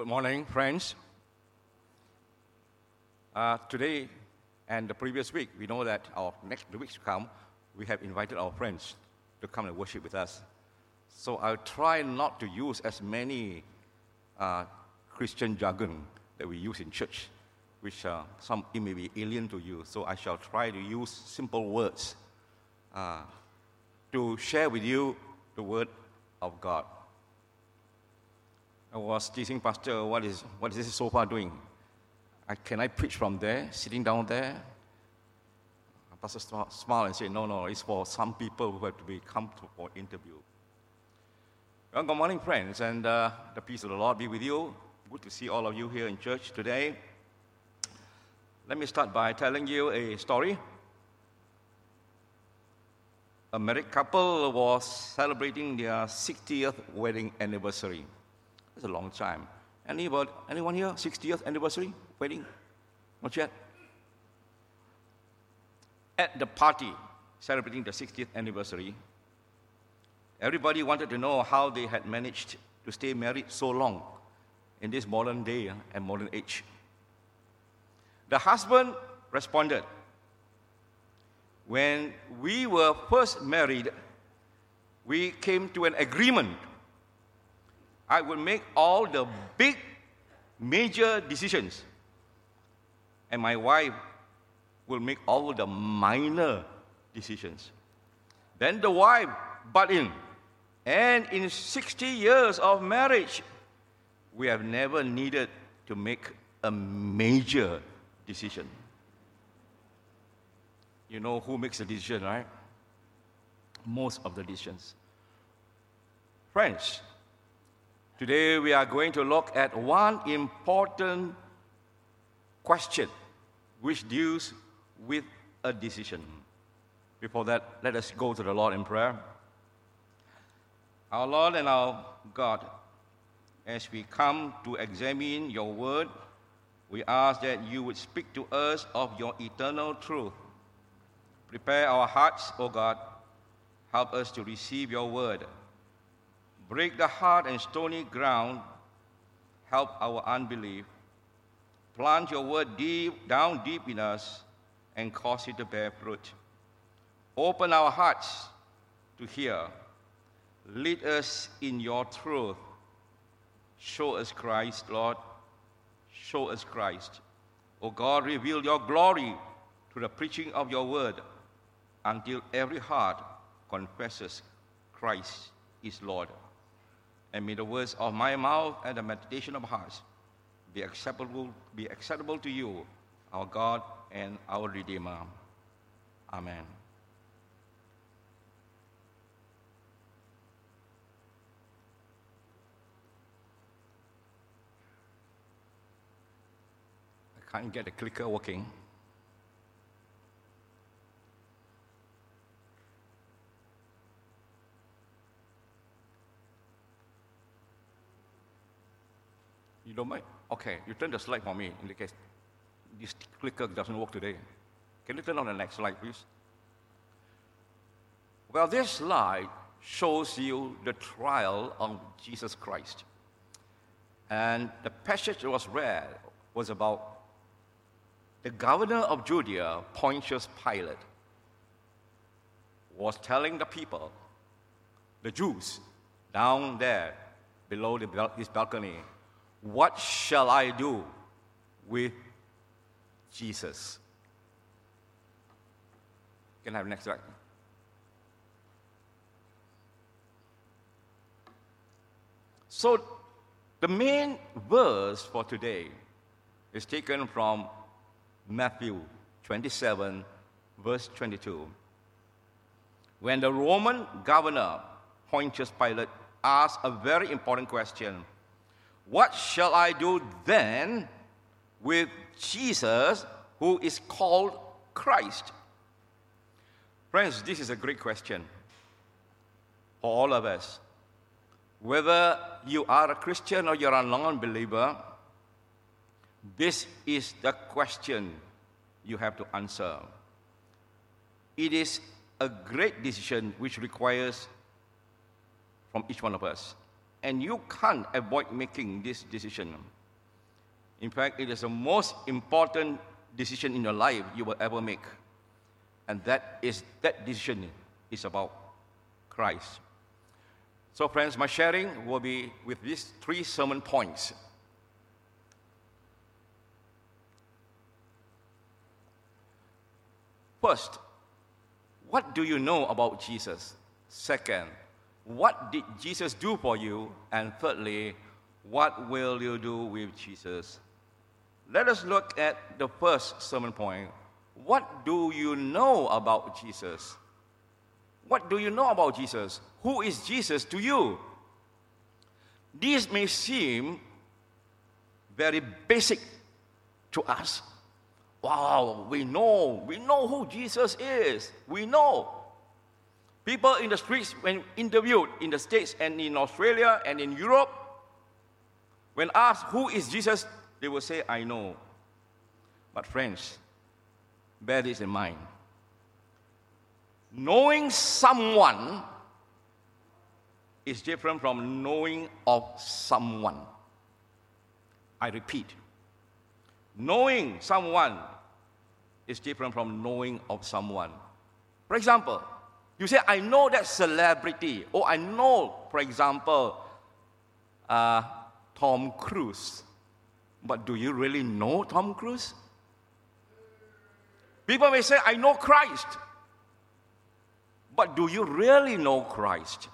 Good morning, friends. Uh, today and the previous week, we know that our next the weeks to come, we have invited our friends to come and worship with us. So I'll try not to use as many uh, Christian jargon that we use in church, which uh, some it may be alien to you. So I shall try to use simple words uh, to share with you the word of God. I was teasing Pastor, what is, what is this sofa doing? I, can I preach from there, sitting down there? Pastor smiled and said, no, no, it's for some people who have to be come for interview. Well, good morning, friends, and uh, the peace of the Lord be with you. Good to see all of you here in church today. Let me start by telling you a story. A married couple was celebrating their 60th wedding anniversary. It's a long time. Anybody, anyone here? 60th anniversary wedding? Not yet. At the party celebrating the 60th anniversary, everybody wanted to know how they had managed to stay married so long in this modern day uh, and modern age. The husband responded, When we were first married, we came to an agreement I will make all the big, major decisions. And my wife will make all the minor decisions. Then the wife butt in. And in 60 years of marriage, we have never needed to make a major decision. You know who makes the decision, right? Most of the decisions. Friends, Today we are going to look at one important question which deals with a decision. Before that, let us go to the Lord in prayer. Our Lord and our God, as we come to examine your word, we ask that you would speak to us of your eternal truth. Prepare our hearts, O God. Help us to receive your word Break the hard and stony ground. Help our unbelief. Plant your word deep, down deep in us and cause it to bear fruit. Open our hearts to hear. Lead us in your truth. Show us Christ, Lord. Show us Christ. O oh God, reveal your glory through the preaching of your word until every heart confesses Christ is Lord and may the words of my mouth and the meditation of hearts be acceptable, be acceptable to you, our God and our Redeemer. Amen. I can't get the clicker working. You don't mind? Okay, you turn the slide for me in the case this clicker doesn't work today. Can you turn on the next slide, please? Well, this slide shows you the trial of Jesus Christ. And the passage that was read was about the governor of Judea, Pontius Pilate, was telling the people, the Jews, down there below the, this balcony, what shall I do with Jesus? Can I have the next slide? So, the main verse for today is taken from Matthew 27, verse 22. When the Roman governor, Pontius Pilate, asked a very important question what shall I do then with Jesus, who is called Christ? Friends, this is a great question for all of us. Whether you are a Christian or you're a non believer, this is the question you have to answer. It is a great decision which requires from each one of us. And you can't avoid making this decision. In fact, it is the most important decision in your life you will ever make. And that is that decision is about Christ. So, friends, my sharing will be with these three sermon points. First, what do you know about Jesus? Second, what did Jesus do for you? And thirdly, what will you do with Jesus? Let us look at the first sermon point. What do you know about Jesus? What do you know about Jesus? Who is Jesus to you? This may seem very basic to us. Wow, we know, we know who Jesus is. We know. People in the streets, when interviewed in the States and in Australia and in Europe, when asked who is Jesus, they will say, I know. But, friends, bear this in mind. Knowing someone is different from knowing of someone. I repeat, knowing someone is different from knowing of someone. For example, you say, I know that celebrity, or I know, for example, uh, Tom Cruise. But do you really know Tom Cruise? People may say, I know Christ. But do you really know Christ?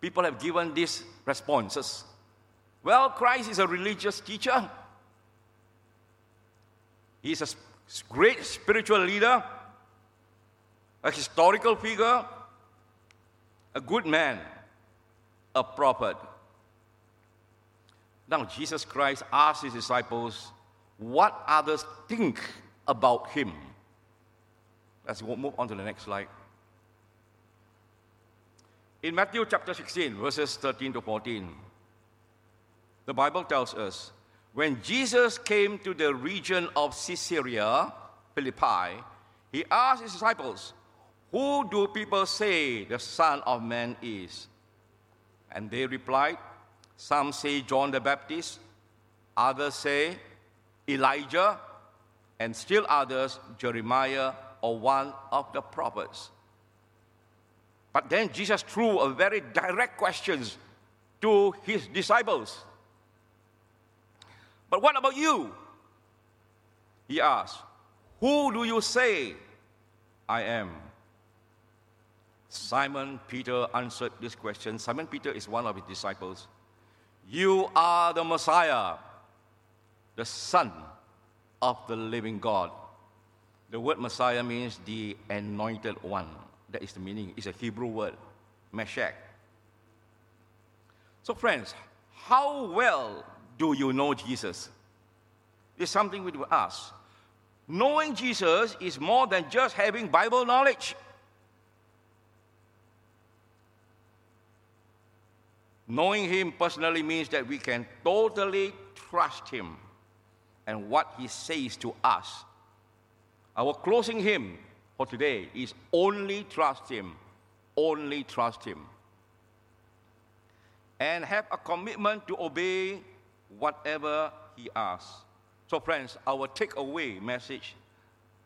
People have given these responses. Well, Christ is a religious teacher. He's a great spiritual leader, a historical figure, a good man, a prophet. Now, Jesus Christ asked his disciples what others think about him. Let's move on to the next slide. In Matthew chapter 16, verses 13 to 14, the Bible tells us when Jesus came to the region of Caesarea Philippi, he asked his disciples, Who do people say the Son of Man is? And they replied, Some say John the Baptist, others say Elijah, and still others Jeremiah or one of the prophets. But then Jesus threw a very direct question to his disciples. But what about you? He asked, Who do you say I am? Simon Peter answered this question. Simon Peter is one of his disciples. You are the Messiah, the Son of the living God. The word Messiah means the anointed one. That is the meaning. It's a Hebrew word, Mashiach. So, friends, how well do you know Jesus? It's something we do ask. Knowing Jesus is more than just having Bible knowledge. Knowing Him personally means that we can totally trust Him and what He says to us. Our closing hymn for today is only trust Him, only trust Him. And have a commitment to obey whatever He asks. So, friends, our takeaway message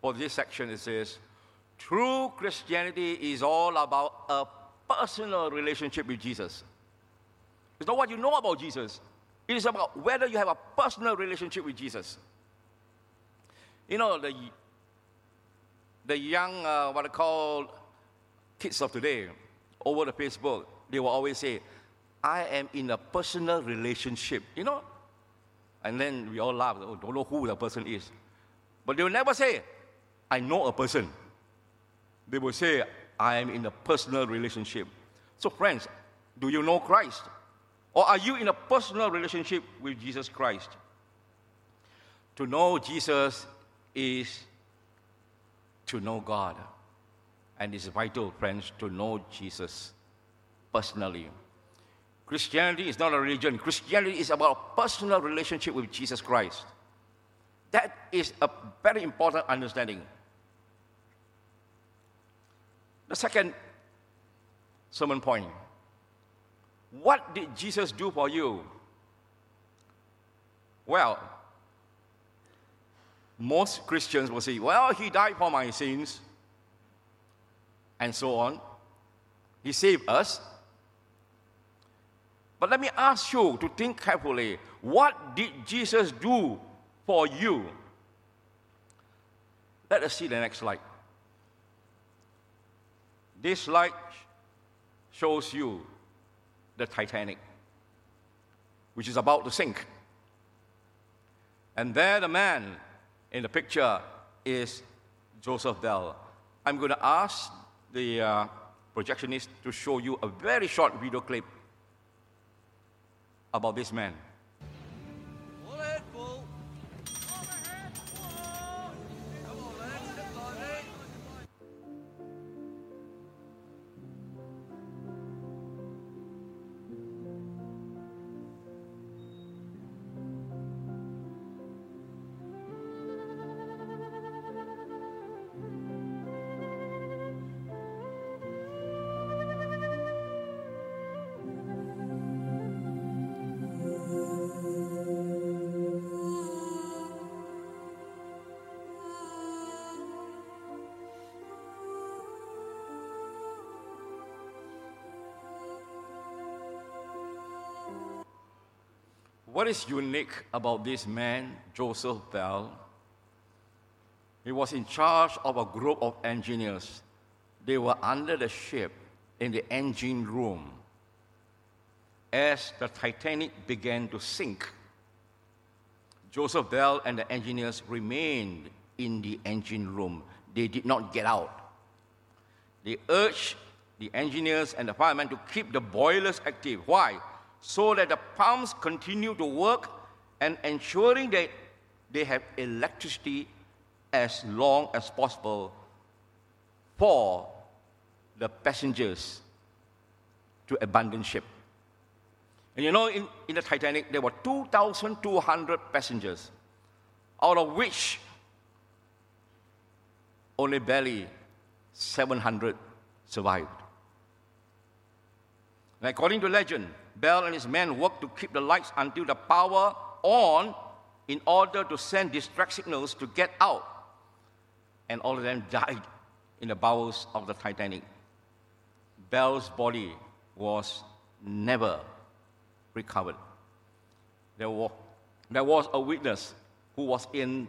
for this section is this true Christianity is all about a personal relationship with Jesus. It's not what you know about Jesus, it is about whether you have a personal relationship with Jesus. You know, the the young, uh, what I call kids of today, over the Facebook, they will always say, I am in a personal relationship, you know? And then we all laugh, oh, don't know who the person is. But they will never say, I know a person. They will say, I am in a personal relationship. So, friends, do you know Christ? Or are you in a personal relationship with Jesus Christ? To know Jesus is to know God. And it's vital, friends, to know Jesus personally. Christianity is not a religion. Christianity is about a personal relationship with Jesus Christ. That is a very important understanding. The second sermon point What did Jesus do for you? Well, most Christians will say, well, he died for my sins, and so on. He saved us. But let me ask you to think carefully what did Jesus do for you? Let us see the next slide. This slide shows you the Titanic, which is about to sink. And there, the man in the picture is Joseph Bell. I'm going to ask the uh, projectionist to show you a very short video clip about this man. What is unique about this man, Joseph Bell? He was in charge of a group of engineers. They were under the ship in the engine room as the Titanic began to sink. Joseph Bell and the engineers remained in the engine room. They did not get out. They urged the engineers and the firemen to keep the boilers active. Why? So that the pumps continue to work and ensuring that they have electricity as long as possible for the passengers to abandon ship. And you know, in, in the Titanic, there were 2,200 passengers, out of which only barely 700 survived. And according to legend, Bell and his men worked to keep the lights until the power on in order to send distress signals to get out. And all of them died in the bowels of the Titanic. Bell's body was never recovered. There was, there was a witness who was in,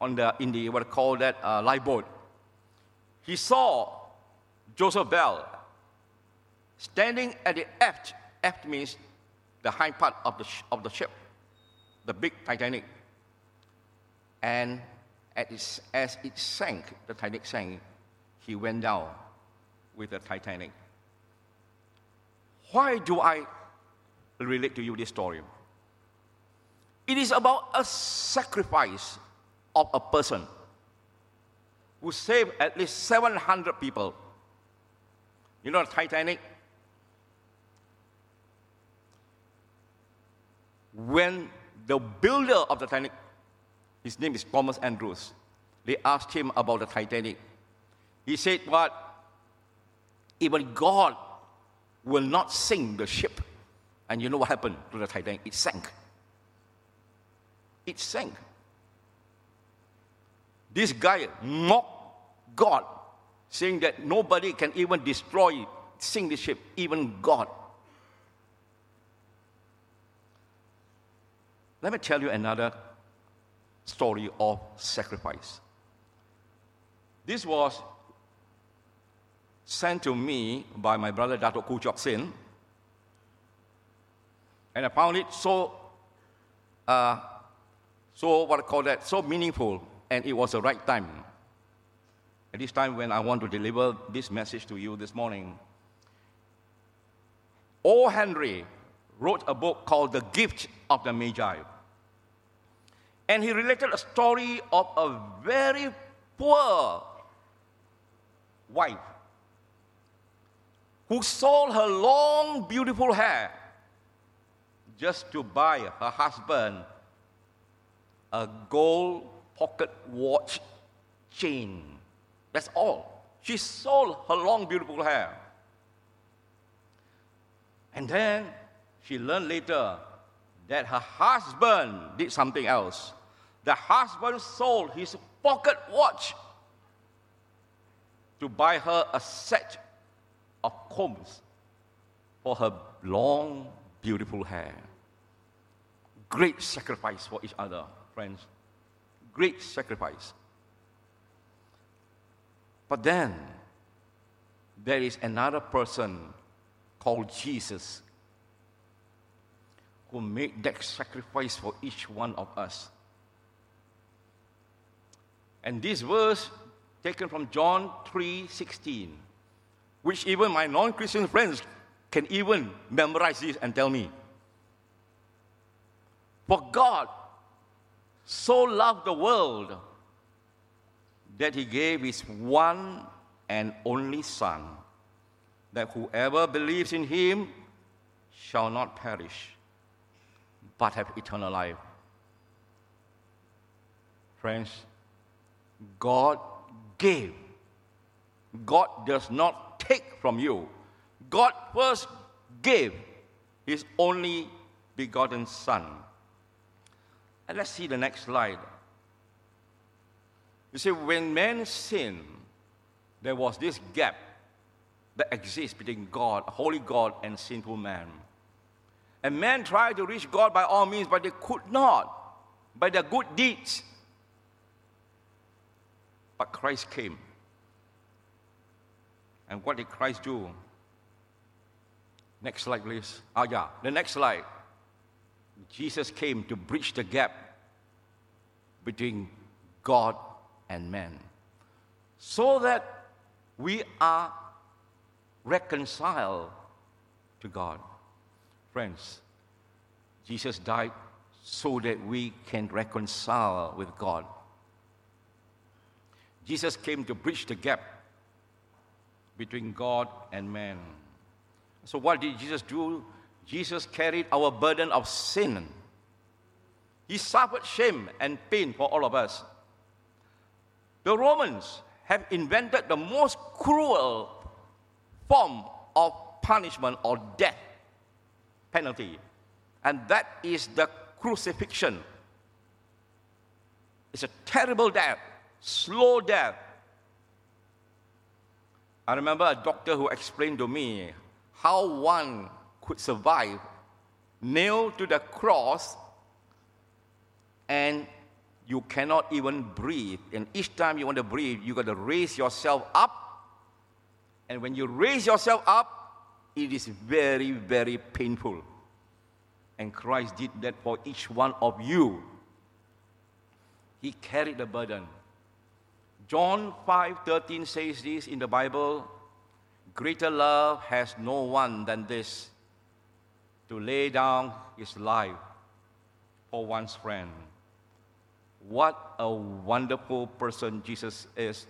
on the, in the, what I call that, uh, lifeboat. He saw Joseph Bell standing at the aft Aft means the high part of the, sh- of the ship, the big Titanic. And as it sank, the Titanic sank, he went down with the Titanic. Why do I relate to you this story? It is about a sacrifice of a person who saved at least 700 people. You know, the Titanic when the builder of the Titanic, his name is Thomas Andrews, they asked him about the Titanic. He said, What? Even God will not sink the ship. And you know what happened to the Titanic? It sank. It sank. This guy mocked God, saying that nobody can even destroy, sink the ship, even God. Let me tell you another story of sacrifice. This was sent to me by my brother Dato Khoo Cheok Sin, and I found it so, uh, so what I call that, so meaningful, and it was the right time. At this time when I want to deliver this message to you this morning. O. Henry wrote a book called The Gift of the Magi. And he related a story of a very poor wife who sold her long, beautiful hair just to buy her husband a gold pocket watch chain. That's all. She sold her long, beautiful hair. And then she learned later that her husband did something else. The husband sold his pocket watch to buy her a set of combs for her long, beautiful hair. Great sacrifice for each other, friends. Great sacrifice. But then, there is another person called Jesus who made that sacrifice for each one of us. And this verse taken from John 3:16, which even my non-Christian friends can even memorize this and tell me. For God so loved the world that he gave his one and only Son, that whoever believes in him shall not perish, but have eternal life. Friends, God gave. God does not take from you. God first gave his only begotten Son. And let's see the next slide. You see, when man sinned, there was this gap that exists between God, holy God, and sinful man. And men tried to reach God by all means, but they could not by their good deeds. But Christ came. And what did Christ do? Next slide, please. Ah, yeah, the next slide. Jesus came to bridge the gap between God and man so that we are reconciled to God. Friends, Jesus died so that we can reconcile with God. Jesus came to bridge the gap between God and man. So, what did Jesus do? Jesus carried our burden of sin. He suffered shame and pain for all of us. The Romans have invented the most cruel form of punishment or death penalty, and that is the crucifixion. It's a terrible death, slow death. I remember a doctor who explained to me how one could survive nailed to the cross and you cannot even breathe. And each time you want to breathe, you got to raise yourself up. And when you raise yourself up, it is very, very painful. And Christ did that for each one of you. He carried the burden. John 5:13 says this in the Bible, greater love has no one than this to lay down his life for one's friend. What a wonderful person Jesus is.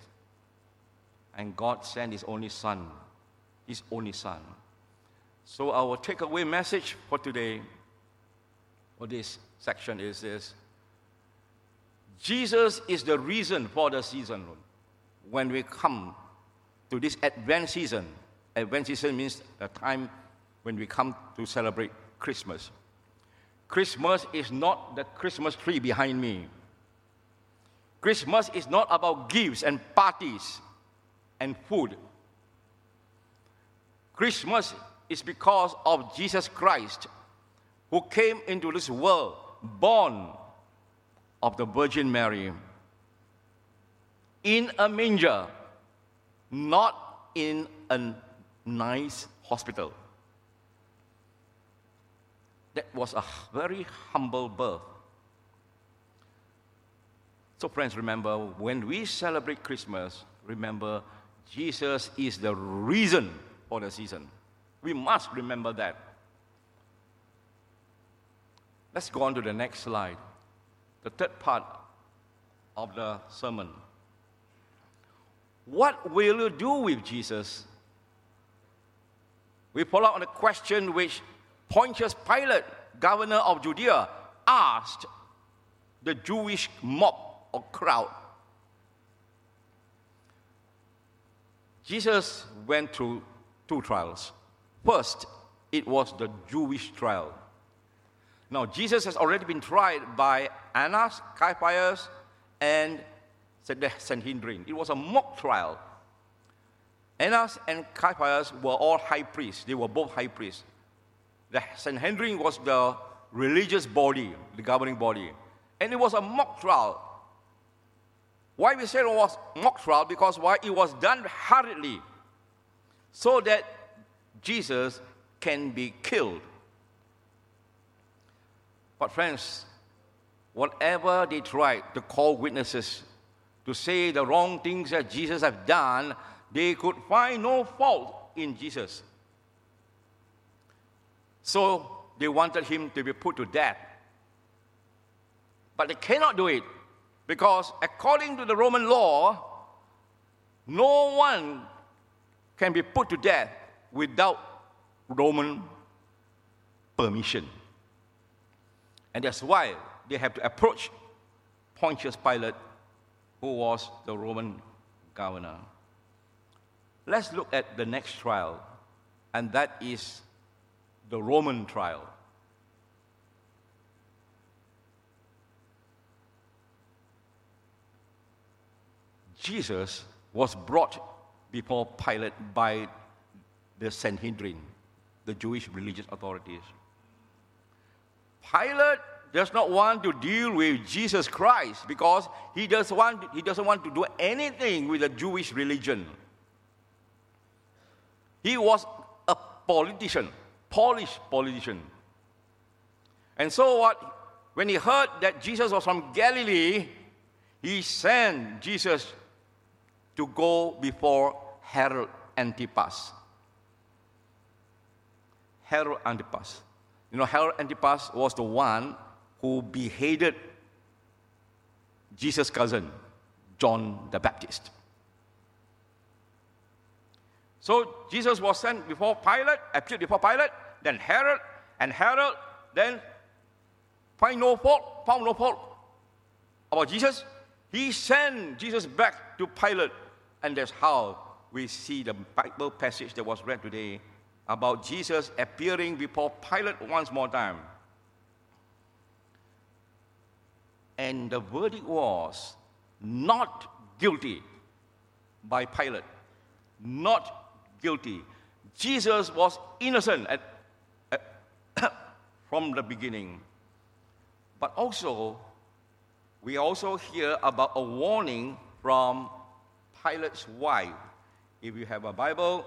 And God sent His only Son, His only Son. So, our takeaway message for today, for this section, is this Jesus is the reason for the season. When we come to this Advent season, Advent season means a time when we come to celebrate Christmas. Christmas is not the Christmas tree behind me. Christmas is not about gifts and parties and food. Christmas is because of Jesus Christ who came into this world born of the Virgin Mary in a manger, not in a nice hospital. That was a very humble birth. So, friends, remember when we celebrate Christmas, remember Jesus is the reason for the season. We must remember that. Let's go on to the next slide, the third part of the sermon. What will you do with Jesus? We follow on a question which Pontius Pilate, governor of Judea, asked the Jewish mob or crowd. Jesus went through two trials. First, it was the Jewish trial. Now, Jesus has already been tried by Annas, Caiaphas, and the Sanhedrin. It was a mock trial. Annas and Caiaphas were all high priests. They were both high priests. The Sanhedrin was the religious body, the governing body. And it was a mock trial. Why we say it was mock trial? Because why it was done hurriedly, so that Jesus can be killed. But friends, whatever they tried to call witnesses to say the wrong things that Jesus had done, they could find no fault in Jesus. So they wanted him to be put to death. But they cannot do it because, according to the Roman law, no one can be put to death without Roman permission. And that's why they have to approach Pontius Pilate, who was the Roman governor. Let's look at the next trial, and that is the Roman trial. Jesus was brought before Pilate by the Sanhedrin, the Jewish religious authorities. Pilate does not want to deal with Jesus Christ because he, does want, he doesn't want to do anything with the Jewish religion. He was a politician, Polish politician. And so what? When he heard that Jesus was from Galilee, he sent Jesus to go before Herod Antipas. Herod Antipas. You know, Herod Antipas was the one who beheaded Jesus' cousin, John the Baptist. So Jesus was sent before Pilate, appeared before Pilate, then Herod, and Herod then find no fault, found no fault about Jesus. He sent Jesus back to Pilate, and that's how we see the Bible passage that was read today about Jesus appearing before Pilate once more time. And the verdict was not guilty by Pilate. Not guilty. Jesus was innocent at, at from the beginning. But also, we also hear about a warning from Pilate's wife. If you have a Bible,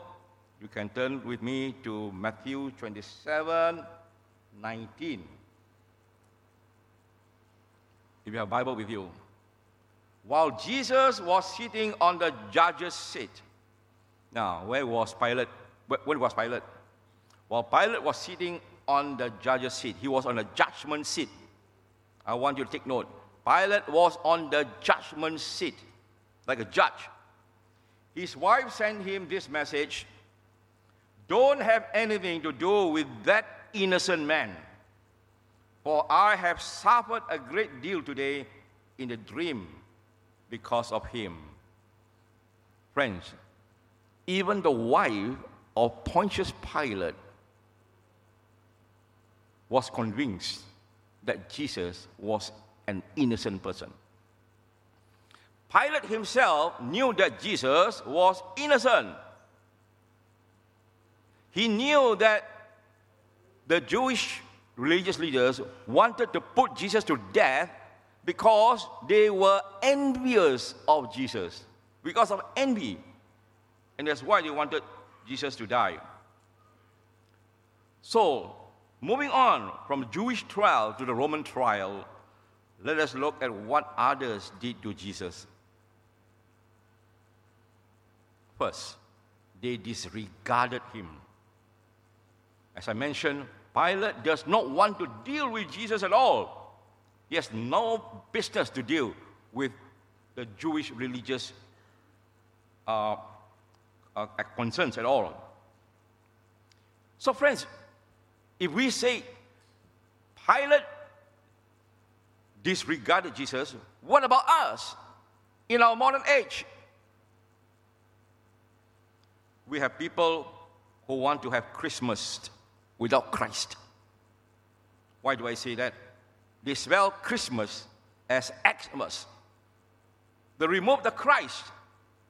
you can turn with me to Matthew 27 19. If you have Bible with you. While Jesus was sitting on the judge's seat. Now, where was Pilate? Where was Pilate? While Pilate was sitting on the judge's seat, he was on the judgment seat. I want you to take note. Pilate was on the judgment seat, like a judge. His wife sent him this message don't have anything to do with that innocent man. For I have suffered a great deal today in the dream because of him. Friends, even the wife of Pontius Pilate was convinced that Jesus was an innocent person. Pilate himself knew that Jesus was innocent. He knew that the Jewish religious leaders wanted to put Jesus to death because they were envious of Jesus, because of envy. And that's why they wanted Jesus to die. So, moving on from the Jewish trial to the Roman trial, let us look at what others did to Jesus. First, they disregarded him. As I mentioned, Pilate does not want to deal with Jesus at all. He has no business to deal with the Jewish religious uh, uh, concerns at all. So, friends, if we say Pilate disregarded Jesus, what about us in our modern age? We have people who want to have Christmas without Christ. Why do I say that? They spell Christmas as Xmas. They remove the Christ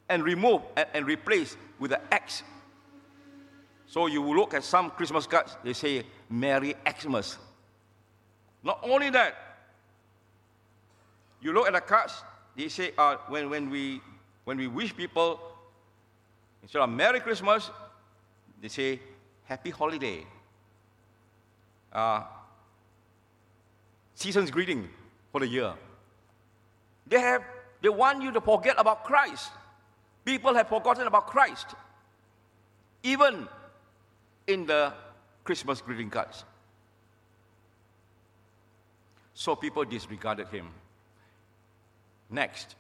and remove and, and replace with the X. So you look at some Christmas cards, they say Merry Xmas. Not only that, you look at the cards, they say uh, when, when, we, when we wish people, instead of Merry Christmas, they say Happy Holiday. Uh, season's greeting for the year. They have they want you to forget about Christ. People have forgotten about Christ. Even in the Christmas greeting cards. So people disregarded him. Next.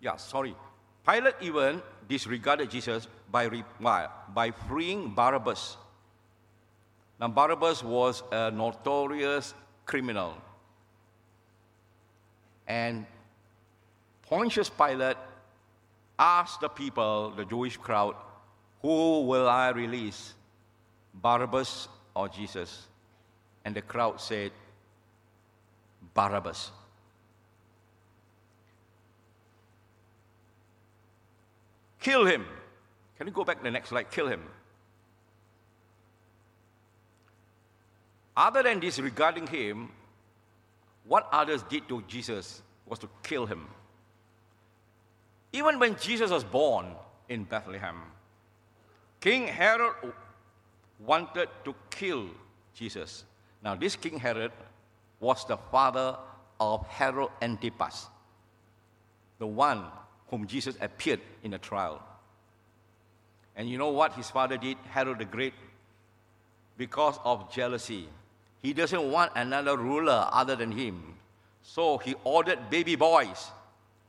Yeah, sorry. Pilate even disregarded Jesus by, by freeing Barabbas. Now, Barabbas was a notorious criminal. And Pontius Pilate asked the people, the Jewish crowd, Who will I release, Barabbas or Jesus? And the crowd said, Barabbas. Kill him. Can you go back to the next slide? Kill him. Other than disregarding him, what others did to Jesus was to kill him. Even when Jesus was born in Bethlehem, King Herod wanted to kill Jesus. Now, this King Herod was the father of Herod Antipas, the one whom Jesus appeared in the trial. And you know what his father did, Herod the Great? Because of jealousy, he doesn't want another ruler other than him. So he ordered baby boys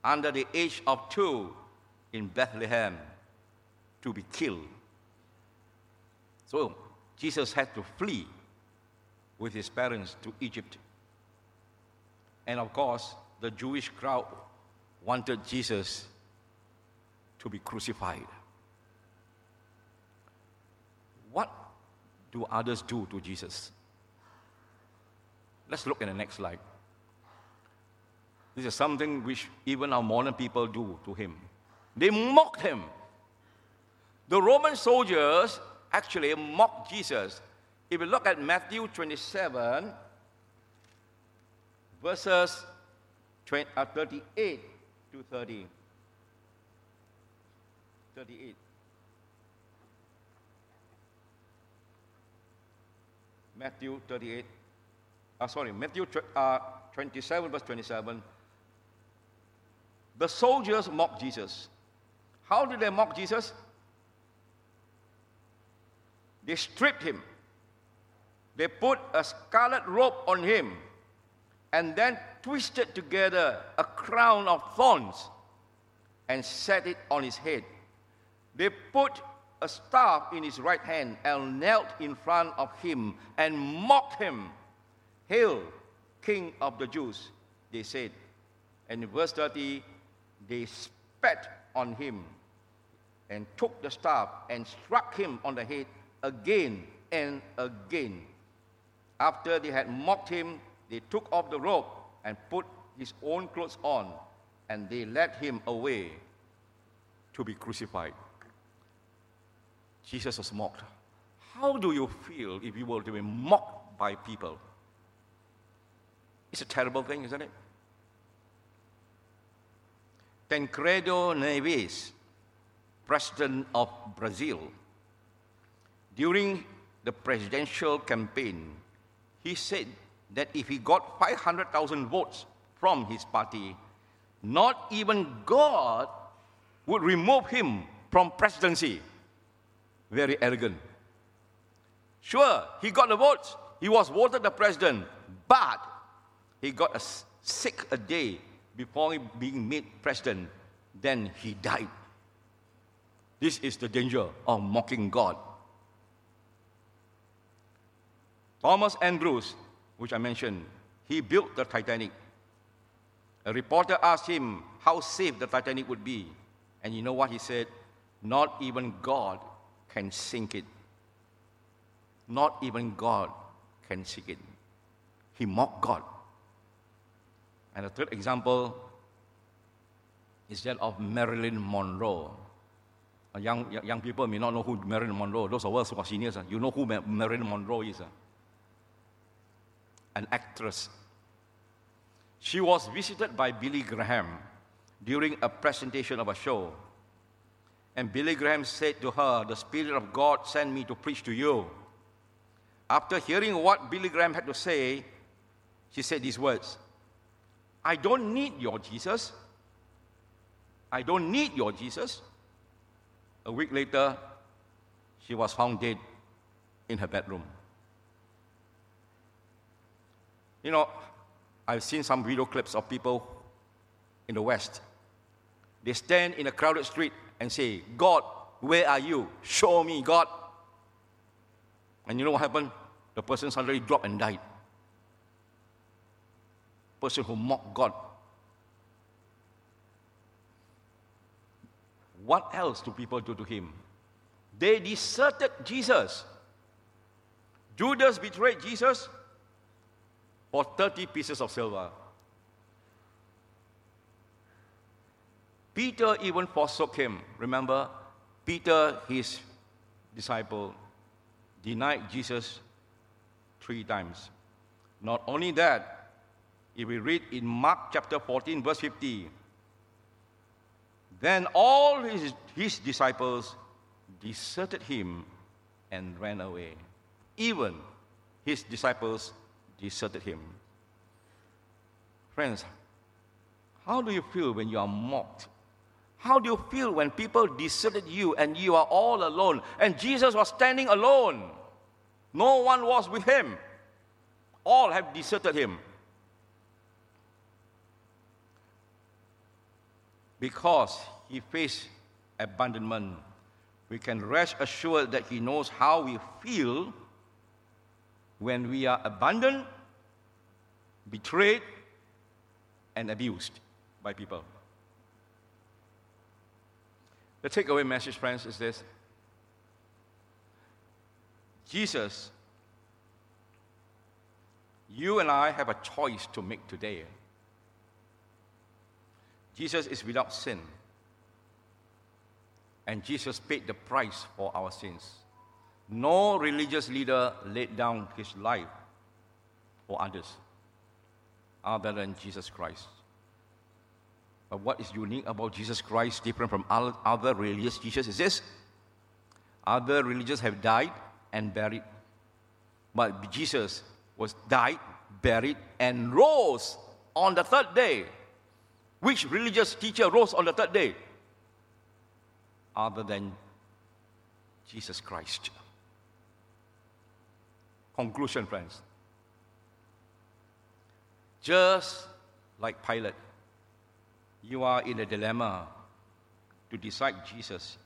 under the age of two in Bethlehem to be killed. So Jesus had to flee with his parents to Egypt. And of course, the Jewish crowd wanted Jesus to be crucified. What do others do to Jesus? Let's look at the next slide. This is something which even our modern people do to him. They mocked him. The Roman soldiers actually mocked Jesus. If you look at Matthew 27, verses uh, 38 to 30. 38. Matthew 38 uh, sorry, Matthew uh, 27, verse 27. The soldiers mocked Jesus. How did they mock Jesus? They stripped him. They put a scarlet robe on him and then twisted together a crown of thorns and set it on his head. They put a staff in his right hand and knelt in front of him and mocked him. Hail, King of the Jews, they said. And in verse 30, they spat on him and took the staff and struck him on the head again and again. After they had mocked him, they took off the robe and put his own clothes on, and they led him away to be crucified. Jesus was mocked. How do you feel if you were to be mocked by people? It's a terrible thing, isn't it? Tancredo Neves, president of Brazil, during the presidential campaign, he said that if he got 500,000 votes from his party, not even God would remove him from presidency. Very arrogant. Sure, he got the votes. He was voted the president, but he got a sick a day before being made president. Then he died. This is the danger of mocking God. Thomas Andrews, which I mentioned, he built the Titanic. A reporter asked him how safe the Titanic would be. And you know what he said? Not even God can sink it. Not even God can sink it. He mocked God. And the third example is that of Marilyn Monroe. Young, young people may not know who Marilyn Monroe Those of us who are seniors, uh, you know who Marilyn Monroe is. Uh. An actress. She was visited by Billy Graham during a presentation of a show. And Billy Graham said to her, The Spirit of God sent me to preach to you. After hearing what Billy Graham had to say, she said these words I don't need your Jesus. I don't need your Jesus. A week later, she was found dead in her bedroom. You know, I've seen some video clips of people in the West. They stand in a crowded street and say, God, where are you? Show me, God. And you know what happened? The person suddenly dropped and died. Person who mocked God What else do people do to him? They deserted Jesus. Judas betrayed Jesus for 30 pieces of silver. Peter even forsook him. Remember, Peter, his disciple, denied Jesus three times. Not only that, if we read in Mark chapter 14, verse 50, then all his, his disciples deserted him and ran away. Even his disciples deserted him. Friends, how do you feel when you are mocked? How do you feel when people deserted you and you are all alone? And Jesus was standing alone. No one was with him. All have deserted him. Because he faced abandonment, we can rest assured that he knows how we feel when we are abandoned, betrayed, and abused by people. The takeaway message, friends, is this Jesus, you and I have a choice to make today. Jesus is without sin. And Jesus paid the price for our sins. No religious leader laid down his life for others other than Jesus Christ. But what is unique about Jesus Christ, different from other religious teachers, is this other religions have died and buried. But Jesus was died, buried, and rose on the third day. Which religious teacher rose on the third day? Other than Jesus Christ. Conclusion, friends. Just like Pilate, you are in a dilemma to decide Jesus.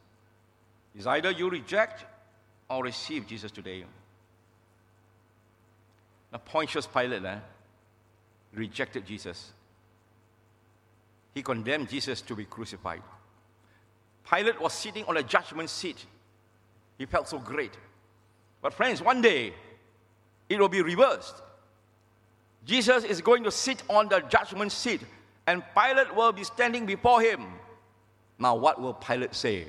Is either you reject or receive Jesus today. Now, Pontius Pilate eh, rejected Jesus he condemned Jesus to be crucified. Pilate was sitting on a judgment seat. He felt so great. But, friends, one day it will be reversed. Jesus is going to sit on the judgment seat, and Pilate will be standing before him. Now, what will Pilate say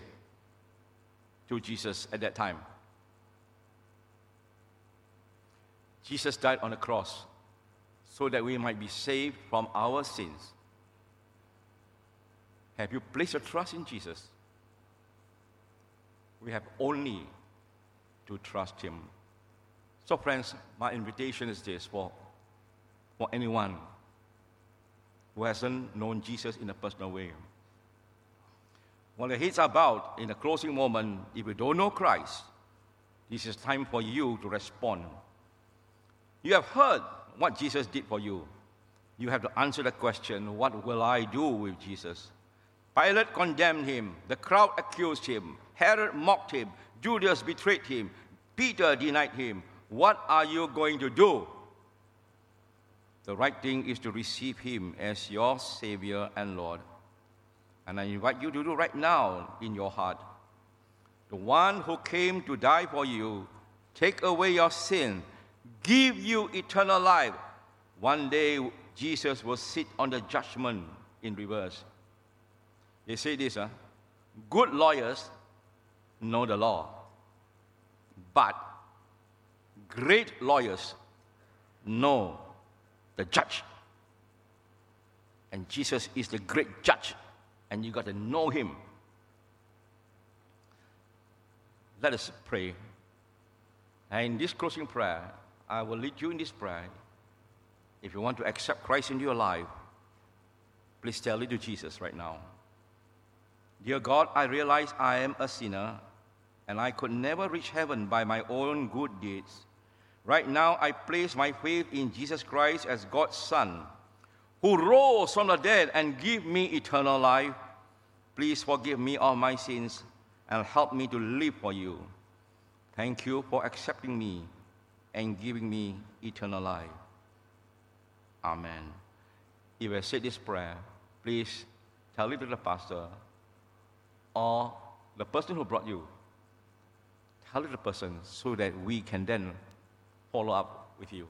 to Jesus at that time? Jesus died on the cross so that we might be saved from our sins. Have you placed your trust in Jesus? We have only to trust Him. So, friends, my invitation is this for, for anyone who hasn't known Jesus in a personal way. While the heads are bowed in the closing moment, if you don't know Christ, this is time for you to respond. You have heard what Jesus did for you. You have to answer the question, What will I do with Jesus? Pilate condemned him. The crowd accused him. Herod mocked him. Judas betrayed him. Peter denied him. What are you going to do? The right thing is to receive him as your Savior and Lord. And I invite you to do right now in your heart. The one who came to die for you take away your sin, give you eternal life. One day, Jesus will sit on the judgment in reverse. They say this, huh? good lawyers know the law, but great lawyers know the judge. And Jesus is the great judge, and you got to know him. Let us pray. And in this closing prayer, I will lead you in this prayer. If you want to accept Christ into your life, please tell it to Jesus right now. Dear God, I realize I am a sinner and I could never reach heaven by my own good deeds. Right now, I place my faith in Jesus Christ as God's Son, who rose from the dead and gave me eternal life. Please forgive me all my sins and help me to live for you. Thank you for accepting me and giving me eternal life. Amen. If I say this prayer, please tell it to the pastor or the person who brought you. Tell the person so that we can then follow up with you.